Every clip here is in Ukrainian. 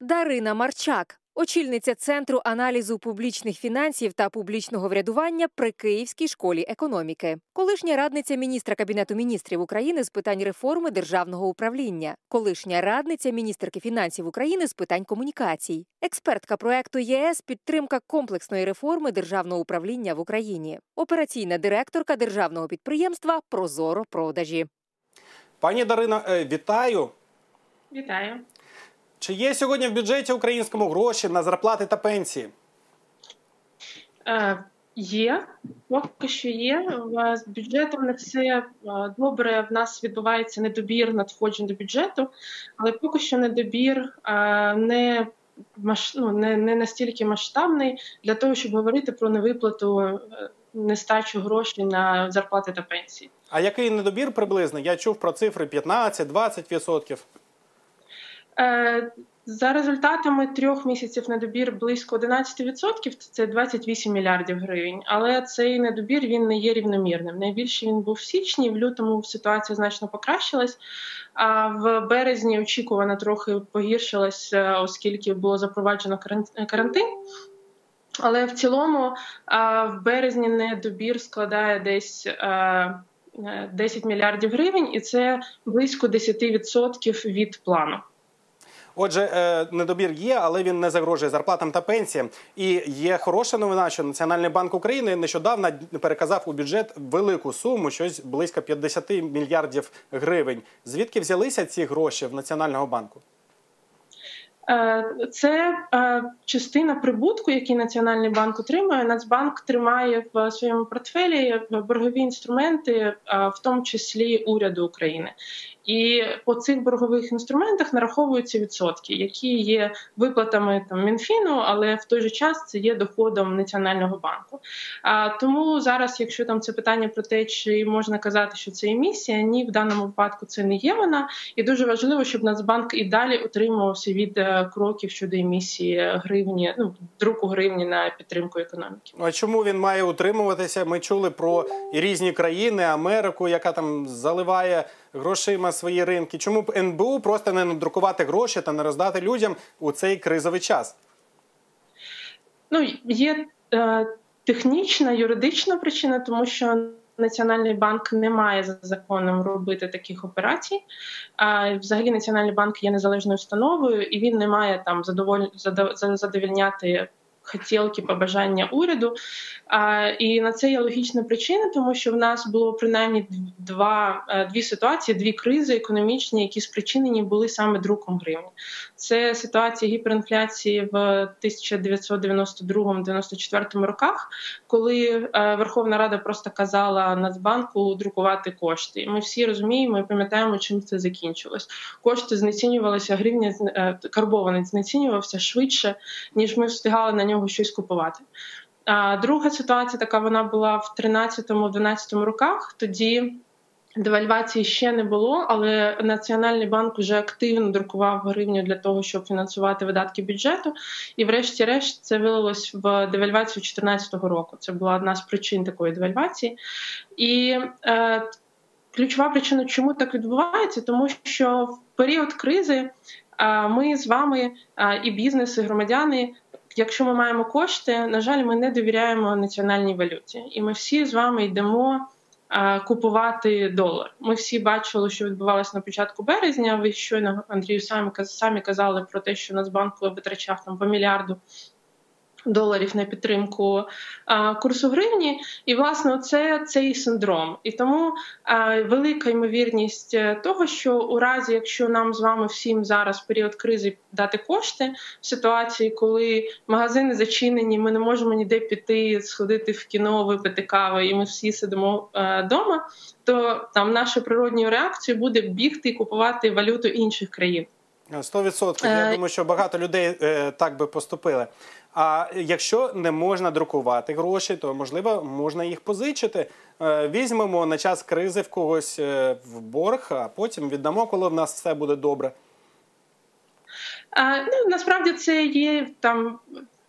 Дарина Марчак, очільниця Центру аналізу публічних фінансів та публічного врядування при Київській школі економіки, колишня радниця міністра Кабінету міністрів України з питань реформи державного управління, колишня радниця міністерки фінансів України з питань комунікацій, експертка проекту ЄС підтримка комплексної реформи державного управління в Україні, операційна директорка державного підприємства Прозоро продажі. Пані Дарина, е, вітаю. Вітаю. Чи є сьогодні в бюджеті українському гроші на зарплати та пенсії? Е, Є, поки що є. З бюджетом не все е, добре. В нас відбувається недобір надходжень до бюджету, але поки що недобір е, не, ну, не, не настільки масштабний для того, щоб говорити про невиплату нестачу грошей на зарплати та пенсії. А який недобір приблизно? Я чув про цифри 15-20%. Е, За результатами трьох місяців недобір близько 11%, це 28 мільярдів гривень. Але цей недобір він не є рівномірним. Найбільше він був в січні, в лютому ситуація значно покращилась. А в березні очікувано трохи погіршилась, е, оскільки було запроваджено карантин. Але в цілому в березні недобір складає десь е, е, 10 мільярдів гривень, і це близько 10% від плану. Отже, е, недобір є, але він не загрожує зарплатам та пенсіям. І є хороша новина, що Національний банк України нещодавно переказав у бюджет велику суму, щось близько 50 мільярдів гривень. Звідки взялися ці гроші в Національного банку? Е, Це е, частина прибутку, який Національний банк отримує. Нацбанк тримає в своєму портфелі боргові інструменти, в тому числі уряду України. І по цих боргових інструментах нараховуються відсотки, які є виплатами там Мінфіну, але в той же час це є доходом Національного банку. А тому зараз, якщо там це питання про те, чи можна казати, що це емісія, ні, в даному випадку це не є вона. І дуже важливо, щоб Нацбанк і далі утримувався від е, кроків щодо емісії гривні, ну друку гривні на підтримку економіки. А чому він має утримуватися? Ми чули про різні країни, Америку, яка там заливає грошима свої ринки. Чому б НБУ просто не надрукувати гроші та не роздати людям у цей кризовий час? Ну є е, технічна, юридична причина, тому що. Національний банк не має за законом робити таких операцій. А взагалі Національний банк є незалежною установою, і він не має там задоволь... задов- задовільняти хотілки, побажання уряду. А, і на це є логічна причина, тому що в нас було принаймні два е, дві ситуації, дві кризи економічні, які спричинені були саме друком гривні. Це ситуація гіперінфляції в 1992-94 роках, коли е, Верховна Рада просто казала Нацбанку друкувати кошти. Ми всі розуміємо і пам'ятаємо, чим це закінчилось. Кошти знецінювалися, гривня е, карбований знецінювався швидше, ніж ми встигали на нього щось купувати. А друга ситуація така вона була в 13-12 роках. Тоді девальвації ще не було, але Національний банк вже активно друкував гривню для того, щоб фінансувати видатки бюджету. І, врешті-решт, це вилилось в девальвацію 2014 року. Це була одна з причин такої девальвації. І е, ключова причина, чому так відбувається, тому що в період кризи е, ми з вами е, і бізнес, і громадяни. Якщо ми маємо кошти, на жаль, ми не довіряємо національній валюті, і ми всі з вами йдемо купувати долар. Ми всі бачили, що відбувалося на початку березня. Ви щойно Андрію самі самі казали про те, що Нацбанк витрачав там по мільярду. Доларів на підтримку курсу гривні, і власне це цей синдром. І тому велика ймовірність е, того, що у разі, якщо нам з вами всім зараз в період кризи дати кошти в ситуації, коли магазини зачинені, ми не можемо ніде піти, сходити в кіно, випити кави, і ми всі сидимо вдома, е, то там нашою природньою реакцією буде бігти і купувати валюту інших країн. Сто відсотків. Я думаю, що багато людей е, так би поступили. А якщо не можна друкувати гроші, то можливо можна їх позичити. Е, візьмемо на час кризи в когось е, в борг, а потім віддамо, коли в нас все буде добре. А, ну, Насправді це є там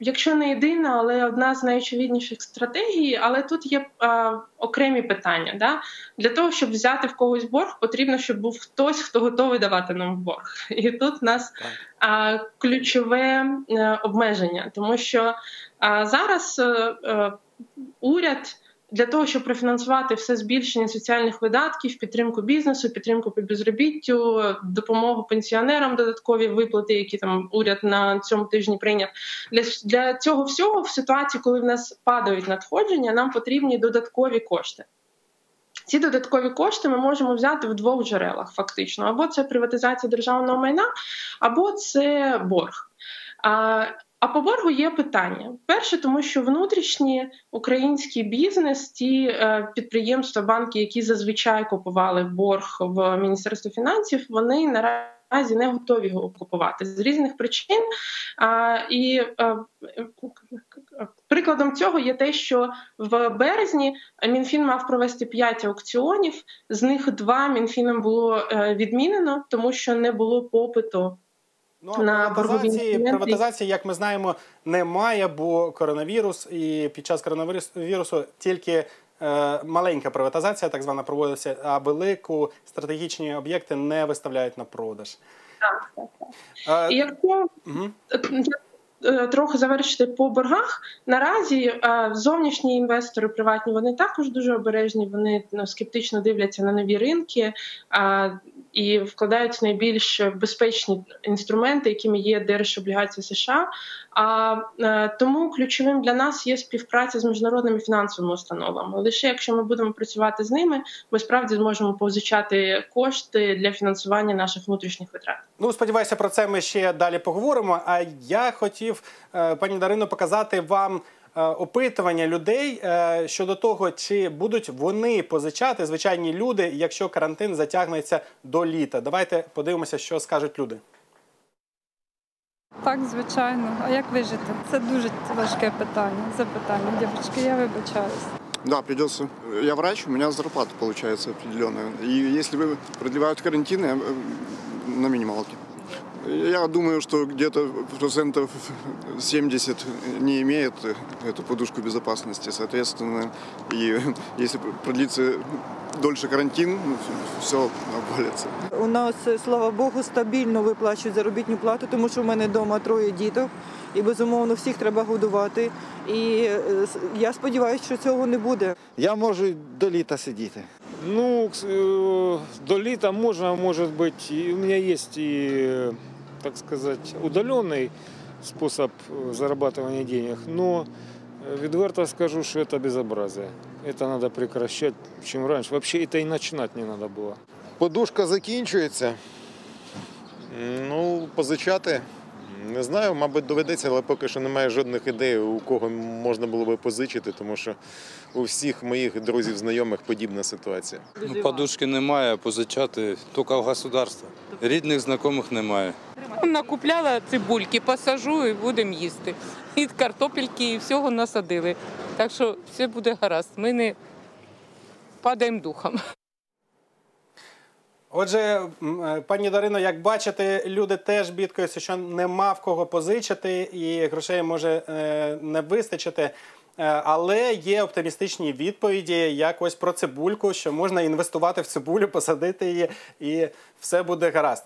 якщо не єдина, але одна з найочевидніших стратегій. Але тут є а, окремі питання. Да? Для того, щоб взяти в когось борг, потрібно, щоб був хтось, хто готовий давати нам борг. І тут у нас а, ключове а, е, обмеження, тому що зараз е, уряд для того, щоб профінансувати все збільшення соціальних видатків, підтримку бізнесу, підтримку по безробіттю, допомогу пенсіонерам, додаткові виплати, які там уряд на цьому тижні прийняв. Для для цього всього в ситуації, коли в нас падають надходження, нам потрібні додаткові кошти. Ці додаткові кошти ми можемо взяти в двох джерелах, фактично: або це приватизація державного майна, або це борг. А по боргу є питання. Перше, тому що внутрішні український бізнес, ті е, підприємства, банки, які зазвичай купували борг в Міністерстві фінансів, вони наразі не готові його купувати з різних причин. І е, прикладом цього є те, що в березні МінФін мав провести 5 аукціонів, з них два мінфіном було е, відмінено, тому що не було попиту. Ну, а на приватизації, приватизації, як ми знаємо, немає, бо коронавірус, і під час коронавірусу тільки е, маленька приватизація, так звана, проводиться, а велику стратегічні об'єкти не виставляють на продаж. Так, так, так. Е, і якщо угу. Трохи завершити по боргах наразі е, зовнішні інвестори приватні вони також дуже обережні. Вони ну, скептично дивляться на нові ринки і вкладають найбільш безпечні інструменти, якими є держоблігації США. А е, тому ключовим для нас є співпраця з міжнародними фінансовими установами. Лише якщо ми будемо працювати з ними, ми справді зможемо позичати кошти для фінансування наших внутрішніх витрат. Ну сподіваюся, про це ми ще далі поговоримо. А я хотів е, пані Дарино показати вам. Е, опитування людей е, щодо того, чи будуть вони позичати звичайні люди, якщо карантин затягнеться до літа. Давайте подивимося, що скажуть люди. Так, звичайно. А як вижити? Це дуже важке питання. Запитання. Дівчатки, я вибачаюсь. Да, придется. Я врач, у меня зарплата получается определенная. И если вы продлевают карантин, я на минималке. Я думаю, что где-то процентов 70 не имеет эту подушку безопасности. Соответственно, и если продлится дольше карантин, ну, все обвалиться. У нас, слава Богу, стабільно виплачують заробітну плату, тому що в мене вдома троє діток. І безумовно всіх треба годувати. І е, я сподіваюся, що цього не буде. Я можу до літа сидіти. Ну, е, до літа можна, може бути. У мене є і так сказать, удаленный способ э, зарабатывания денег, но э, відверто скажу, что это безобразие. Это надо прекращать, чем раньше. Вообще это и начинать не надо было. Подушка закінчується. Ну, позичати. Не знаю, мабуть, доведеться, але поки що немає жодних ідей, у кого можна було би позичити, тому що у всіх моїх друзів, знайомих подібна ситуація. Ну, Подушки немає, позичати тільки в государство. Рідних знайомих немає. Накупляла цибульки, посажу і будемо їсти. І картопельки, і всього насадили. Так що все буде гаразд. Ми не падаємо духом. Отже, е, пані Дарино, як бачите, люди теж бідкаються, що нема в кого позичити, і грошей може е, не вистачити. Е, але є оптимістичні відповіді, як ось про цибульку, що можна інвестувати в цибулю, посадити її, і все буде гаразд.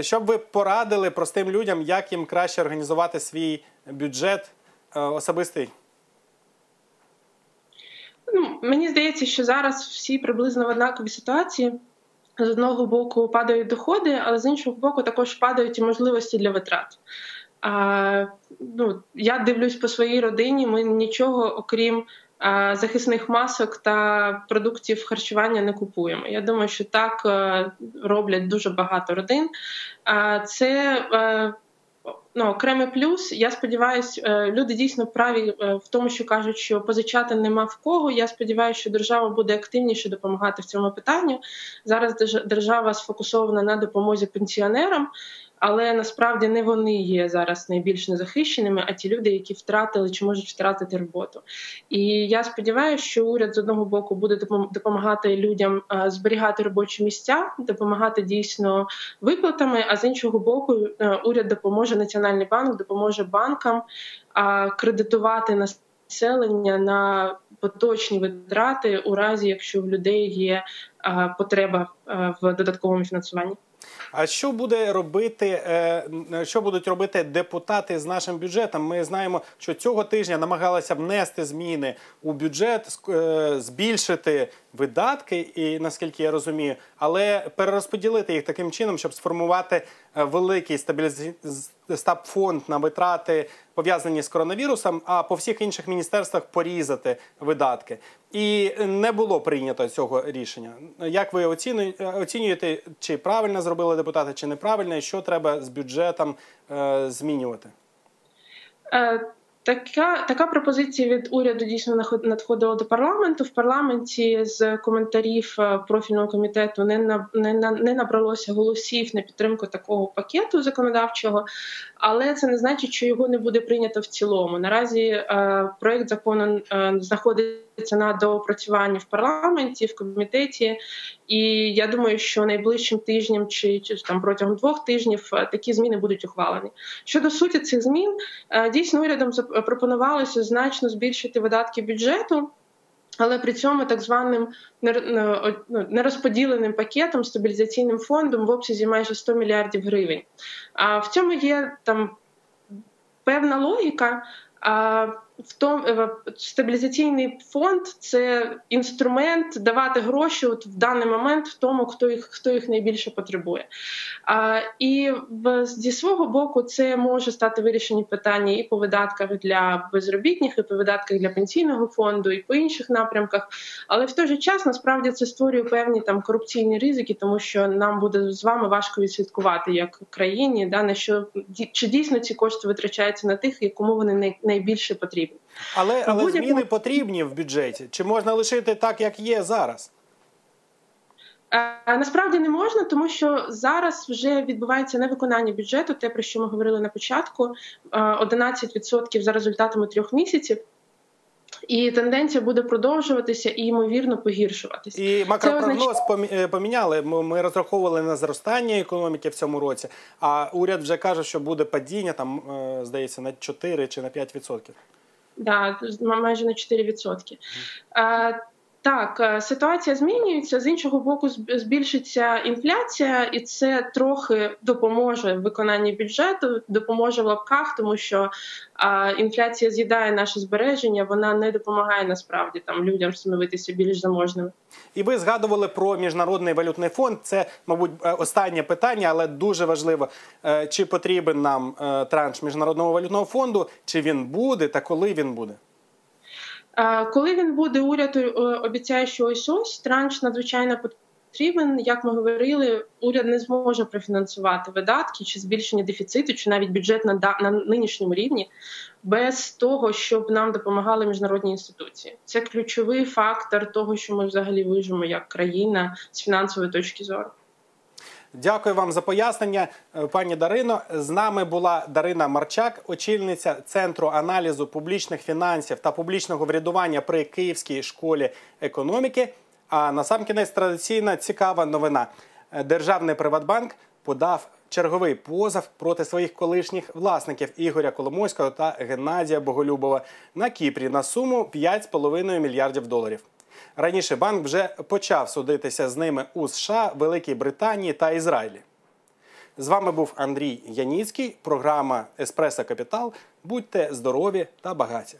Що б ви порадили простим людям, як їм краще організувати свій бюджет особистий? Ну, Мені здається, що зараз всі приблизно в однаковій ситуації з одного боку падають доходи, але з іншого боку, також падають і можливості для витрат. А, ну, Я дивлюсь по своїй родині. Ми нічого, окрім захисних масок та продуктів харчування, не купуємо. Я думаю, що так роблять дуже багато родин. А, Це ну, окремий плюс. Я сподіваюся, е, люди дійсно праві е, в тому, що кажуть, що позичати нема в кого. Я сподіваюся, що держава буде активніше допомагати в цьому питанні. Зараз держава сфокусована на допомозі пенсіонерам. Але насправді не вони є зараз найбільш незахищеними, а ті люди, які втратили чи можуть втратити роботу. І я сподіваюся, що уряд з одного боку буде допомагати людям е, зберігати робочі місця, допомагати дійсно виплатами. А з іншого боку, е, уряд допоможе Національний банк, допоможе банкам кредитувати населення на поточні витрати у разі, якщо в людей є потреба в додатковому фінансуванні. А що буде робити, е, що будуть робити депутати з нашим бюджетом? Ми знаємо, що цього тижня намагалися внести зміни у бюджет, е, збільшити видатки, і наскільки я розумію, але перерозподілити їх таким чином, щоб сформувати е, великий стаб фонд на витрати пов'язані з коронавірусом, а по всіх інших міністерствах порізати видатки. І не було прийнято цього рішення. Як ви оцінюєте, чи правильно зробили депутати, чи неправильно, і що треба з бюджетом е, змінювати? Така така пропозиція від уряду дійсно надходила до парламенту. В парламенті з коментарів е, профільного комітету не на не, не набралося голосів на підтримку такого пакету законодавчого, але це не значить, що його не буде прийнято в цілому. Наразі е, проект закону е, знаходиться на доопрацюванні в парламенті, в комітеті, і я думаю, що найближчим тижнем чи, чи там протягом двох тижнів е, такі зміни будуть ухвалені. Щодо суті цих змін, дійсно урядом пропонувалося значно збільшити видатки бюджету. Але при цьому так званим ну, нерозподіленим пакетом стабілізаційним фондом в обсязі майже 100 мільярдів гривень. А в цьому є там певна логіка. В тому е, стабілізаційний фонд це інструмент давати гроші от в даний момент в тому, хто їх хто їх найбільше потребує. А, І в, зі свого боку це може стати вирішені питання і по видатках для безробітних, і по видатках для пенсійного фонду, і по інших напрямках. Але в той же час насправді це створює певні там корупційні ризики, тому що нам буде з вами важко відслідкувати як країні, да на що чи дійсно ці кошти витрачаються на тих, кому вони найбільше потрібні. Але але зміни потрібні в бюджеті. Чи можна лишити так, як є зараз? Е, насправді не можна, тому що зараз вже відбувається невиконання бюджету, те про що ми говорили на початку: 11% е, за результатами трьох місяців. І тенденція буде продовжуватися і ймовірно погіршуватися. І макропрогноз означ... поміняли. Ми розраховували на зростання економіки в цьому році. А уряд вже каже, що буде падіння там, е, здається, на 4 чи на 5%. Да, майже на 4%. Mm. Так, е, ситуація змінюється з іншого боку, збільшиться інфляція, і це трохи допоможе виконанні бюджету, допоможе в лапках, тому що а, інфляція з'їдає наше збереження, вона не допомагає насправді там людям становитися більш заможними. І ви згадували про міжнародний валютний фонд. Це, мабуть, е, останнє питання, але дуже важливо. Е, чи потрібен нам транш міжнародного валютного фонду, чи він буде, та коли він буде? Коли він буде, уряд е, обіцяє, що ось ось транш надзвичайно потрібен. Як ми говорили, уряд не зможе профінансувати видатки чи збільшення дефіциту, чи навіть бюджет на на нинішньому рівні, без того, щоб нам допомагали міжнародні інституції. Це ключовий фактор того, що ми взагалі вижимо як країна з фінансової точки зору. Дякую вам за пояснення, е, пані Дарино. З нами була Дарина Марчак, очільниця центру аналізу публічних фінансів та публічного врядування при Київській школі економіки. А насамкінець традиційна цікава новина. Е, Державний Приватбанк подав черговий позов проти своїх колишніх власників Ігоря Коломойського та Геннадія Боголюбова на Кіпрі на суму 5,5 мільярдів доларів. Раніше банк вже почав судитися з ними у США, Великій Британії та Ізраїлі. З вами був Андрій Яніцький, програма Еспресо Капітал. Будьте здорові та багаті.